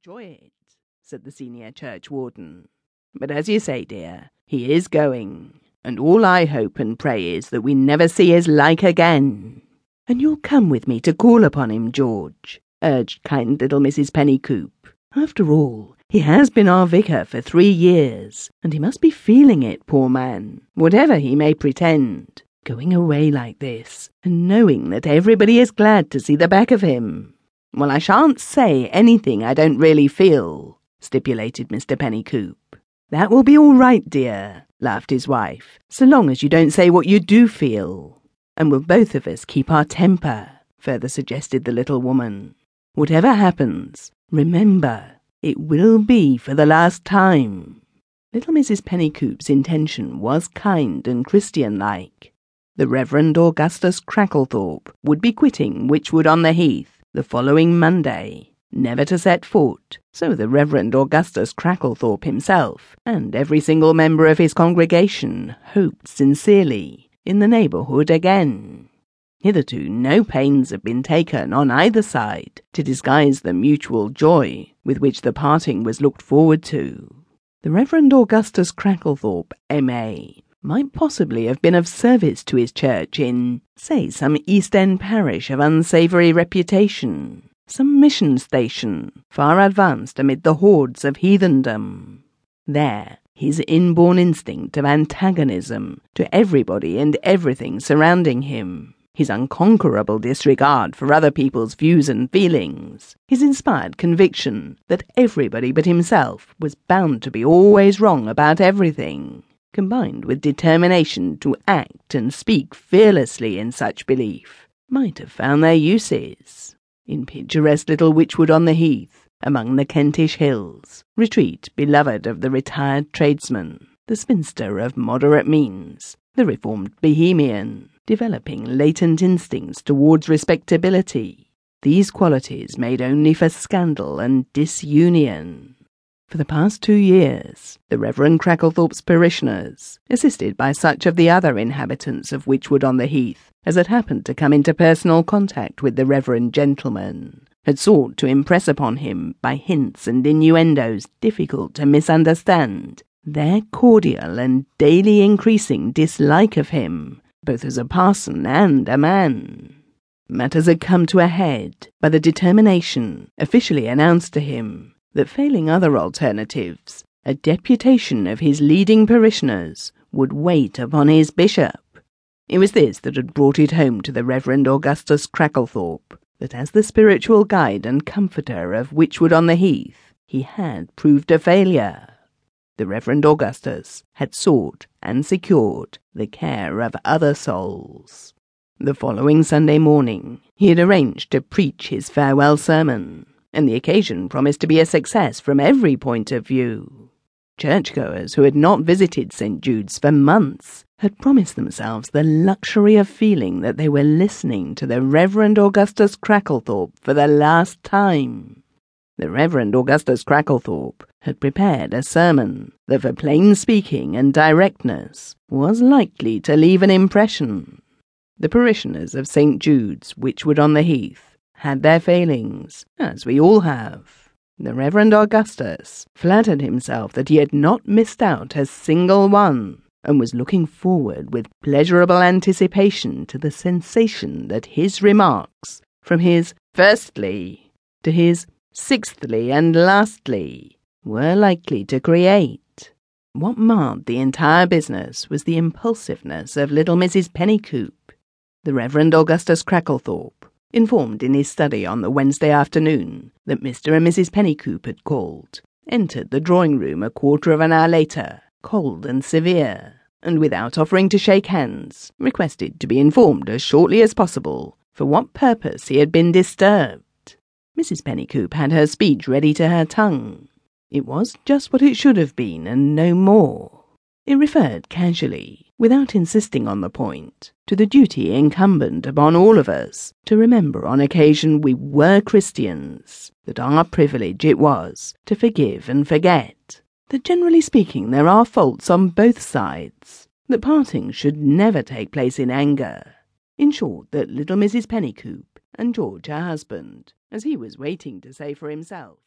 enjoy it, said the senior churchwarden. But as you say, dear, he is going, and all I hope and pray is that we never see his like again. And you'll come with me to call upon him, George, urged kind little Mrs. Pennycoop. After all, he has been our vicar for three years, and he must be feeling it, poor man, whatever he may pretend, going away like this, and knowing that everybody is glad to see the back of him. Well, I shan't say anything I don't really feel, stipulated Mr. Pennycoop. That will be all right, dear, laughed his wife, so long as you don't say what you do feel. And we'll both of us keep our temper, further suggested the little woman. Whatever happens, remember, it will be for the last time. Little Mrs. Pennycoop's intention was kind and Christian-like. The Reverend Augustus Cracklethorpe would be quitting Wychwood on the Heath the following Monday, never to set foot, so the Reverend Augustus Cracklethorpe himself, and every single member of his congregation, hoped sincerely, in the neighbourhood again. Hitherto no pains have been taken on either side to disguise the mutual joy with which the parting was looked forward to. The Reverend Augustus Cracklethorpe, M.A., might possibly have been of service to his church in, say, some East End parish of unsavoury reputation, some mission station far advanced amid the hordes of heathendom. There, his inborn instinct of antagonism to everybody and everything surrounding him, his unconquerable disregard for other people's views and feelings, his inspired conviction that everybody but himself was bound to be always wrong about everything, combined with determination to act and speak fearlessly in such belief, might have found their uses. In picturesque little Wychwood on the Heath, among the Kentish hills, retreat beloved of the retired tradesman, the spinster of moderate means, the reformed bohemian, developing latent instincts towards respectability. These qualities made only for scandal and disunion. For the past two years, the Reverend Cracklethorpe's parishioners, assisted by such of the other inhabitants of Wychwood on the Heath as had happened to come into personal contact with the Reverend gentleman, had sought to impress upon him, by hints and innuendos difficult to misunderstand, their cordial and daily increasing dislike of him, both as a parson and a man. Matters had come to a head by the determination officially announced to him that failing other alternatives, a deputation of his leading parishioners would wait upon his bishop. It was this that had brought it home to the Reverend Augustus Cracklethorpe that as the spiritual guide and comforter of Wychwood on the Heath, he had proved a failure. The Reverend Augustus had sought and secured the care of other souls. The following Sunday morning, he had arranged to preach his farewell sermon and the occasion promised to be a success from every point of view. Churchgoers who had not visited St. Jude's for months had promised themselves the luxury of feeling that they were listening to the Reverend Augustus Cracklethorpe for the last time. The Reverend Augustus Cracklethorpe had prepared a sermon that, for plain speaking and directness, was likely to leave an impression. The parishioners of St. Jude's, Wychwood on the Heath, had their failings, as we all have. The Reverend Augustus flattered himself that he had not missed out a single one, and was looking forward with pleasurable anticipation to the sensation that his remarks, from his firstly to his sixthly and lastly, were likely to create. What marred the entire business was the impulsiveness of little Mrs. Pennycoop. The Reverend Augustus Cracklethorpe informed in his study on the Wednesday afternoon that Mr. and Mrs. Pennycoop had called, entered the drawing room a quarter of an hour later, cold and severe, and without offering to shake hands, requested to be informed as shortly as possible for what purpose he had been disturbed. Mrs. Pennycoop had her speech ready to her tongue. It was just what it should have been, and no more. It referred casually without insisting on the point, to the duty incumbent upon all of us to remember on occasion we were Christians, that our privilege it was to forgive and forget, that generally speaking there are faults on both sides, that parting should never take place in anger. In short, that little Mrs. Pennycoop and George her husband, as he was waiting to say for himself,